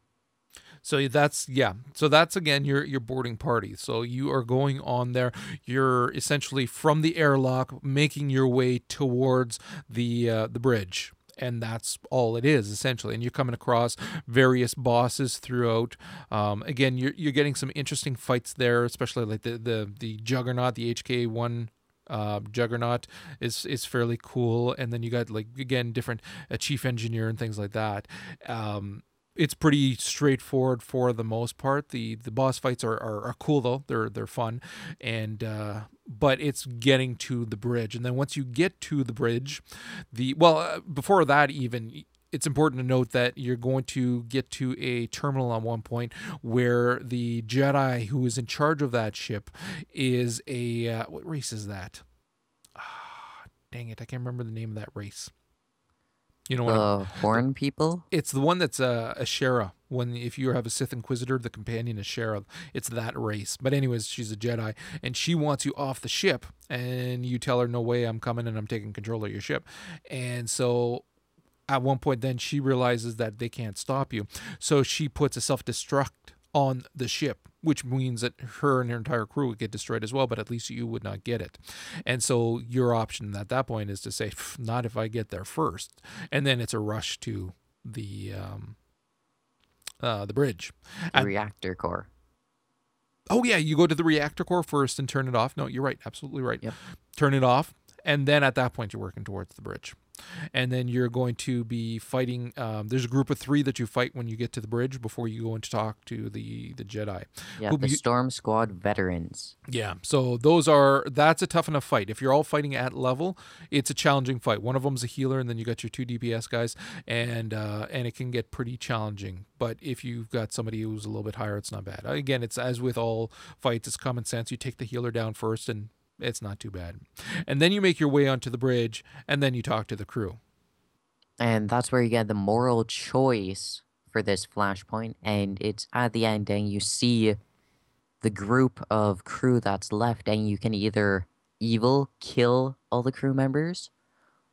So that's yeah. So that's again your your boarding party. So you are going on there. You're essentially from the airlock making your way towards the uh, the bridge. And that's all it is essentially. And you're coming across various bosses throughout. Um, again, you're you're getting some interesting fights there, especially like the the the Juggernaut, the HK one uh, Juggernaut is is fairly cool, and then you got like again different a chief engineer and things like that. Um, it's pretty straightforward for the most part. the The boss fights are, are, are cool though; they're they're fun, and uh, but it's getting to the bridge, and then once you get to the bridge, the well uh, before that even it's important to note that you're going to get to a terminal on one point where the Jedi who is in charge of that ship is a uh, what race is that? Ah, dang it, I can't remember the name of that race. You know what? The Horn people. It's the one that's uh, Ashara. When if you have a Sith Inquisitor, the companion is Shera. It's that race. But anyways, she's a Jedi, and she wants you off the ship. And you tell her, "No way, I'm coming, and I'm taking control of your ship." And so at one point then she realizes that they can't stop you. So she puts a self-destruct on the ship which means that her and her entire crew would get destroyed as well but at least you would not get it. And so your option at that point is to say not if i get there first. And then it's a rush to the um uh the bridge. The reactor core. Oh yeah you go to the reactor core first and turn it off. No you're right absolutely right. Yep. turn it off and then at that point you're working towards the bridge and then you're going to be fighting. Um, there's a group of three that you fight when you get to the bridge before you go in to talk to the the Jedi. Yeah, the Storm Squad veterans. Yeah, so those are that's a tough enough fight. If you're all fighting at level, it's a challenging fight. One of them's a healer, and then you got your two DPS guys, and uh, and it can get pretty challenging. But if you've got somebody who's a little bit higher, it's not bad. Again, it's as with all fights, it's common sense. You take the healer down first, and it's not too bad. And then you make your way onto the bridge and then you talk to the crew. And that's where you get the moral choice for this flashpoint. And it's at the end, and you see the group of crew that's left, and you can either evil kill all the crew members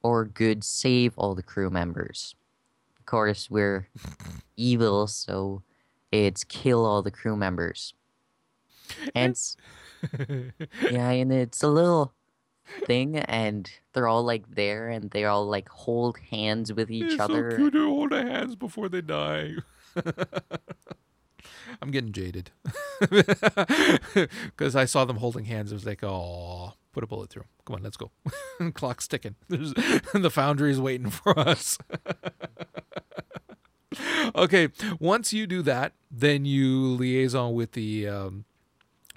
or good save all the crew members. Of course, we're evil, so it's kill all the crew members. And. Yeah, and it's a little thing, and they're all like there, and they all like hold hands with each it's other. So cute to hold hands before they die. I'm getting jaded because I saw them holding hands. It was like, oh, put a bullet through. Come on, let's go. Clock's ticking. There's, the foundry is waiting for us. okay, once you do that, then you liaison with the um,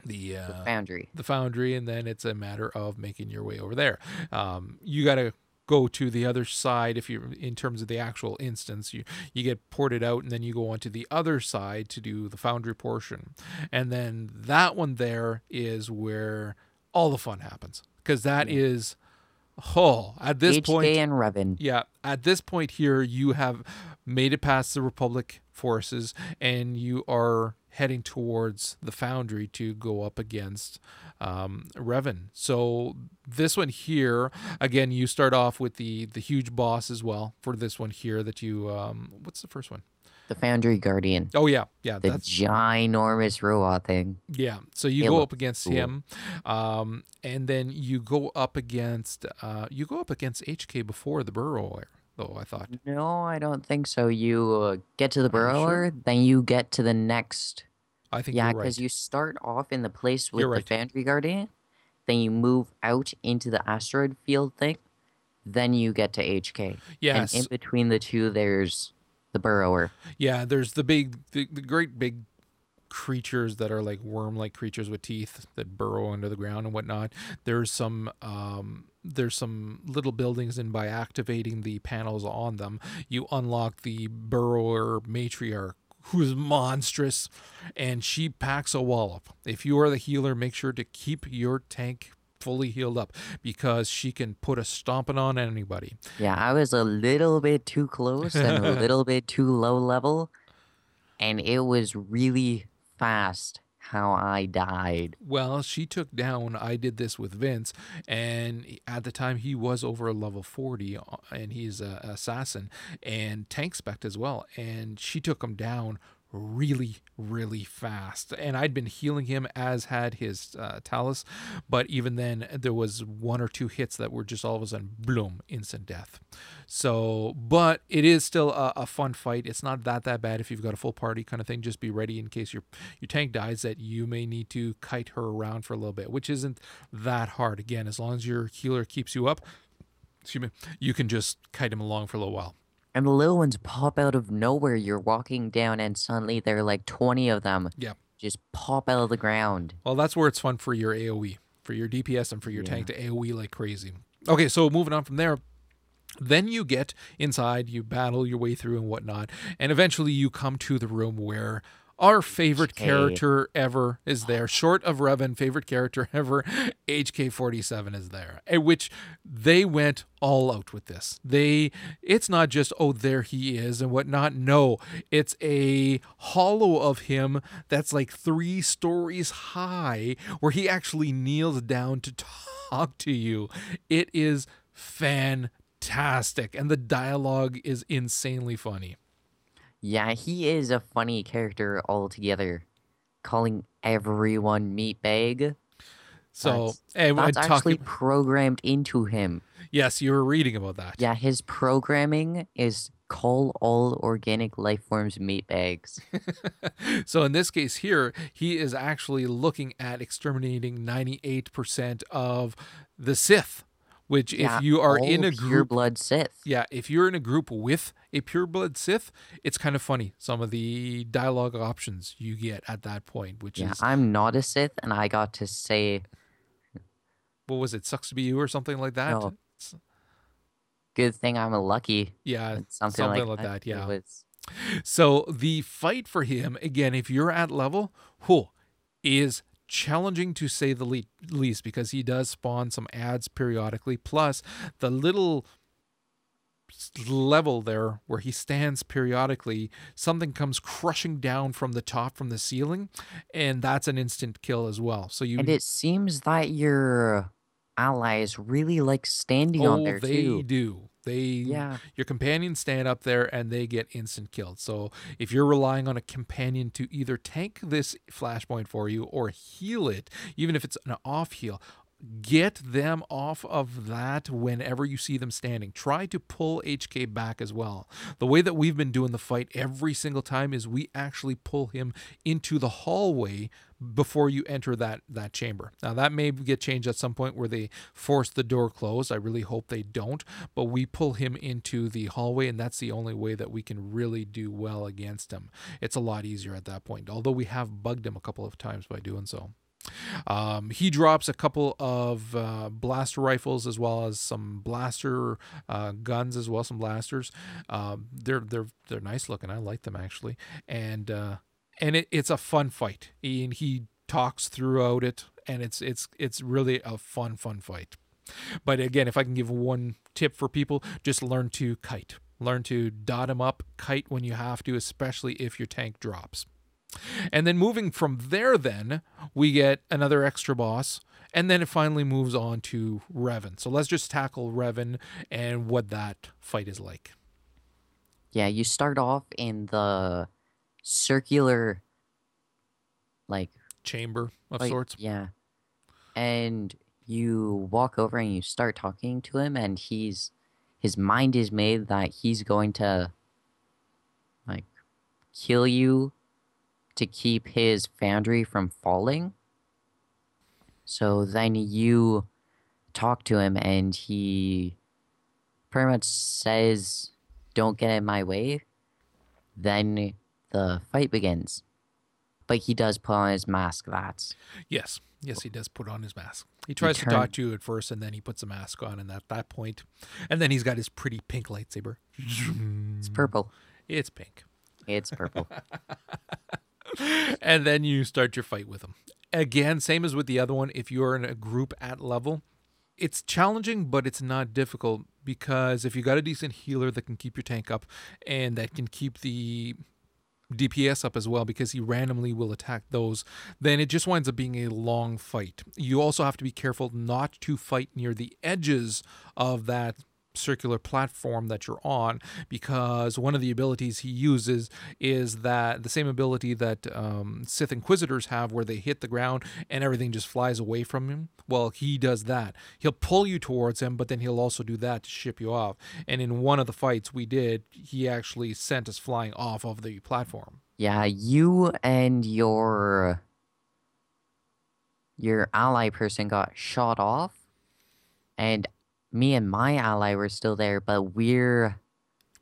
the, uh, the foundry. The foundry, and then it's a matter of making your way over there. Um, you got to go to the other side if you're in terms of the actual instance you you get ported out and then you go onto the other side to do the foundry portion and then that one there is where all the fun happens because that yeah. is oh at this HK point and Revan. yeah at this point here you have made it past the republic forces and you are heading towards the foundry to go up against um, Revan. So this one here, again, you start off with the the huge boss as well for this one here. That you, um, what's the first one? The Foundry Guardian. Oh yeah, yeah, the that's ginormous robot thing. Yeah, so you it go up against cool. him, um, and then you go up against uh, you go up against HK before the burrower though, I thought. No, I don't think so. You uh, get to the burrower, sure? then you get to the next. I think yeah, because right. you start off in the place with the. Foundry Guardian, then you move out into the asteroid field thing, then you get to HK. Yes. And in between the two, there's the burrower. Yeah, there's the big, the, the great big creatures that are like worm-like creatures with teeth that burrow under the ground and whatnot. There's some, um, there's some little buildings, and by activating the panels on them, you unlock the burrower matriarch. Who's monstrous, and she packs a wallop. If you are the healer, make sure to keep your tank fully healed up because she can put a stomping on anybody. Yeah, I was a little bit too close and a little bit too low level, and it was really fast how I died. Well, she took down. I did this with Vince, and at the time he was over a level forty, uh, and he's a assassin and tank spec as well. And she took him down really, really fast. And I'd been healing him as had his uh, Talus, but even then, there was one or two hits that were just all of a sudden, bloom, instant death. So, but it is still a, a fun fight. It's not that that bad if you've got a full party kind of thing. Just be ready in case your your tank dies that you may need to kite her around for a little bit, which isn't that hard. Again, as long as your healer keeps you up, excuse me, you can just kite him along for a little while. And the little ones pop out of nowhere. You're walking down, and suddenly there are like 20 of them. Yeah. Just pop out of the ground. Well, that's where it's fun for your AoE, for your DPS, and for your Yeah. tank to AoE like crazy. Okay, so moving on from there. Then you get inside, you battle your way through and whatnot, and eventually you come to the room where our favorite Okay. character ever is there. Short of Revan, favorite character ever, HK47 is there. eh, Which they went all out with this. They it's not just oh there he is and whatnot. No, it's a hollow of him that's like three stories high, where he actually kneels down to talk to you. It is fantastic, and the dialogue is insanely funny. Yeah, he is a funny character altogether. Calling everyone meatbag. So, That's- and, and That's actually programmed into him. yes, you were reading about that. Yeah, his programming is call all organic life forms meatbags. so in this case here, he is actually looking at exterminating 98% of the Sith, which Yeah, if you are in all a pure group blood Sith. yeah, if you're in a group with a pure blood Sith, it's kind of funny some of the dialogue options you get at that point, which Yeah, is I'm not a Sith, and I got to say, what was it, sucks to be you or something like that? No. "Good thing I'm a lucky." Yeah, Something, something like, like that, It yeah. So the fight for him, again, if you're at level, whew, is challenging to say the le- least because he does spawn some ads periodically. Plus, the little level there where he stands periodically, something comes crushing down from the top from the ceiling, and that's an instant kill as well. So you and it seems that your allies really like standing on oh, there they too. do. They Yeah, your companions stand up there and they get instant killed. So if you're relying on a companion to either tank this flashpoint for you or heal it, even if it's an off heal, get them off of that whenever you see them standing. Try to pull HK back as well. The way that we've been doing the fight every single time is we actually pull him into the hallway before you enter that that chamber. Now that may get changed at some point where they force the door closed. I really hope they don't, but we pull him into the hallway and that's the only way that we can really do well against him. It's a lot easier at that point. Although we have bugged him a couple of times by doing so. Um, he drops a couple of uh, blaster rifles as well as some blaster uh, guns as well, some blasters. Um, they're they're they're nice looking. I like them actually, and uh, and it, it's a fun fight. And he talks throughout it, and it's it's it's really a fun fun fight. But again, if I can give one tip for people, just learn to kite. Learn to dot him up, kite when you have to, especially if your tank drops. And then moving from there, then we get another extra boss, and then it finally moves on to Revan. So let's just tackle Revan and what that fight is like. yeah. You start off in the circular, like Chamber of like, sorts. Yeah. And you walk over and you start talking to him, and he's his mind is made that he's going to like kill you to keep his foundry from falling. So then you talk to him, and he pretty much says, "Don't get in my way," then the fight begins. But he does put on his mask. That's Yes, yes, he does put on his mask. He tries to talk to you at first, and then he puts a mask on, and at that point, and then he's got his pretty pink lightsaber. it's purple. It's pink, It's purple. and then you start your fight with him. Again, same as with the other one. If you are in a group at level, it's challenging, but it's not difficult because if you got a decent healer that can keep your tank up and that can keep the DPS up as well because he randomly will attack those, then it just winds up being a long fight. You also have to be careful not to fight near the edges of that circular platform that you're on because one of the abilities he uses is that the same ability that um, Sith Inquisitors have where they hit the ground and everything just flies away from him. Well, he does that. He'll pull you towards him, but then he'll also do that to ship you off. And in one of the fights we did, he actually sent us flying off of the platform. yeah, you and your your ally person got shot off, and me and my ally were still there, but we're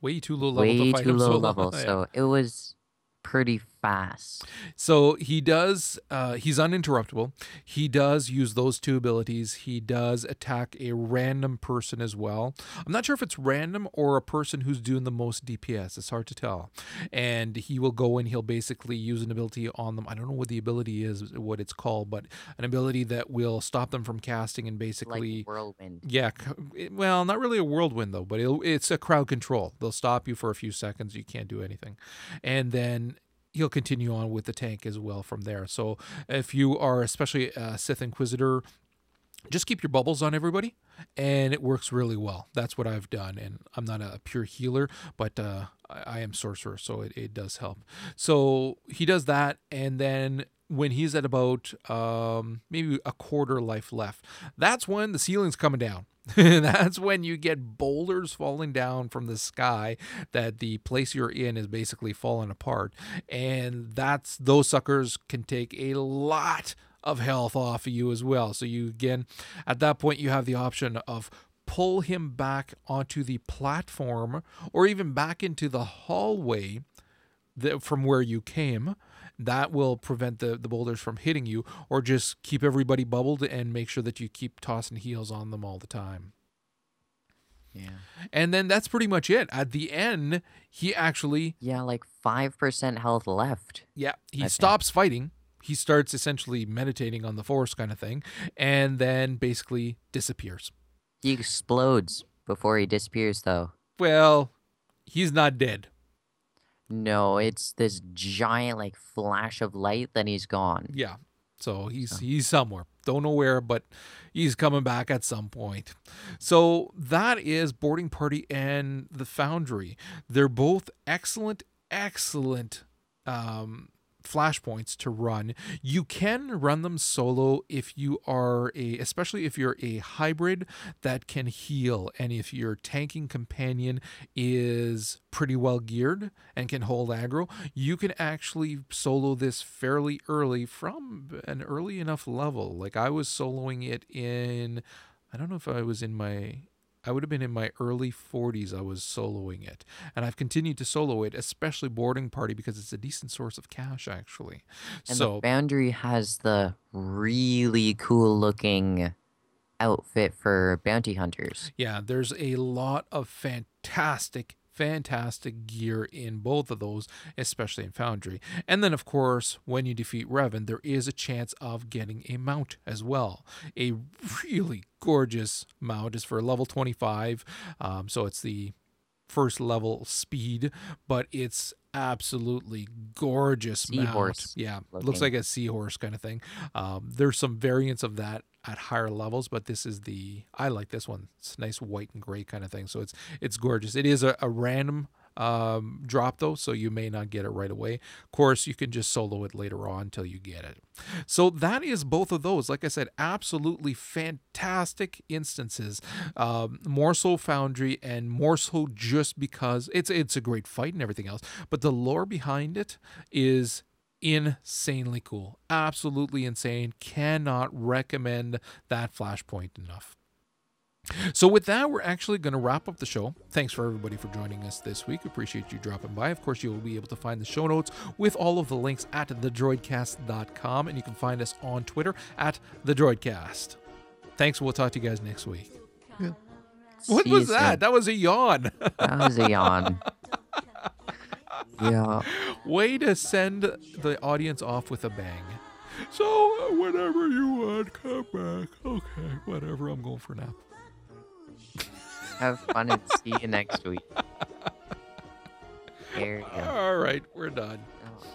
Way too low level way to fight too him low so level, Yeah. so it was pretty fast. So he does. Uh, he's uninterruptible. He does use those two abilities. He does attack a random person as well. I'm not sure if it's random or a person who's doing the most DPS. It's hard to tell. And he will go and he'll basically use an ability on them. I don't know what the ability is, what it's called, but an ability that will stop them from casting and basically. Like whirlwind. Yeah, well, not really a whirlwind though, but it'll, it's a crowd control. They'll stop you for a few seconds. You can't do anything, and then he'll continue on with the tank as well from there. So if you are especially a Sith Inquisitor, just keep your bubbles on everybody, and it works really well. That's what I've done, and I'm not a pure healer, but uh, I, I am sorcerer, so it, it does help. So he does that, and then when he's at about um, maybe a quarter life left, that's when the ceiling's coming down. that's when you get boulders falling down from the sky that the place you're in is basically falling apart. And that's those suckers can take a lot of health off of you as well. So you again at that point you have the option of pull him back onto the platform or even back into the hallway from where you came that will prevent the, the boulders from hitting you or just keep everybody bubbled and make sure that you keep tossing heals on them all the time Yeah. and then that's pretty much it at the end he actually Yeah, like five percent health left. yeah he think. stops fighting he starts essentially meditating on the force kind of thing and then basically disappears He explodes before he disappears, though. well he's not dead No, it's this giant like flash of light, then he's gone. Yeah. So he's he's somewhere. Don't know where, but he's coming back at some point. So that is Boarding Party and the Foundry. They're both excellent, excellent um flashpoints to run. You can run them solo if you are a especially if you're a hybrid that can heal and if your tanking companion is pretty well geared and can hold aggro, you can actually solo this fairly early from an early enough level. Like I was soloing it in I don't know if I was in my I would have been in my early 40s I was soloing it. And I've continued to solo it, especially boarding party because it's a decent source of cash actually. And so the Foundry has the really cool looking outfit for bounty hunters. Yeah, there's a lot of fantastic, fantastic gear in both of those, especially in Foundry. And then, of course, when you defeat Revan, there is a chance of getting a mount as well. A really gorgeous mount is for level 25, um, so it's the first level speed, but it's absolutely gorgeous mount. Seahorse Yeah, looks like a seahorse kind of thing. Um, there's some variants of that at higher levels, but this is the I like this one. It's nice white and gray kind of thing, so it's it's gorgeous. It is a, a random um, drop though, so you may not get it right away. Of course, you can just solo it later on until you get it. So that is both of those. Like I said, absolutely fantastic instances. Um, more so Foundry, and more so just because it's it's a great fight and everything else, but the lore behind it is insanely cool. Absolutely insane. Cannot recommend that Flashpoint enough. So, with that, we're actually going to wrap up the show. Thanks for everybody for joining us this week. Appreciate you dropping by. Of course, you'll be able to find the show notes with all of the links at thedroidcast.com, and you can find us on Twitter at thedroidcast. Thanks. We'll talk to you guys next week. Yeah. What See was that? soon. That was a yawn. That was a yawn. yeah. Way to send the audience off with a bang. So, whenever you want, come back. Okay, whatever. I'm going for a nap. Have fun and see you next week. There you go. All right, we're done. Oh.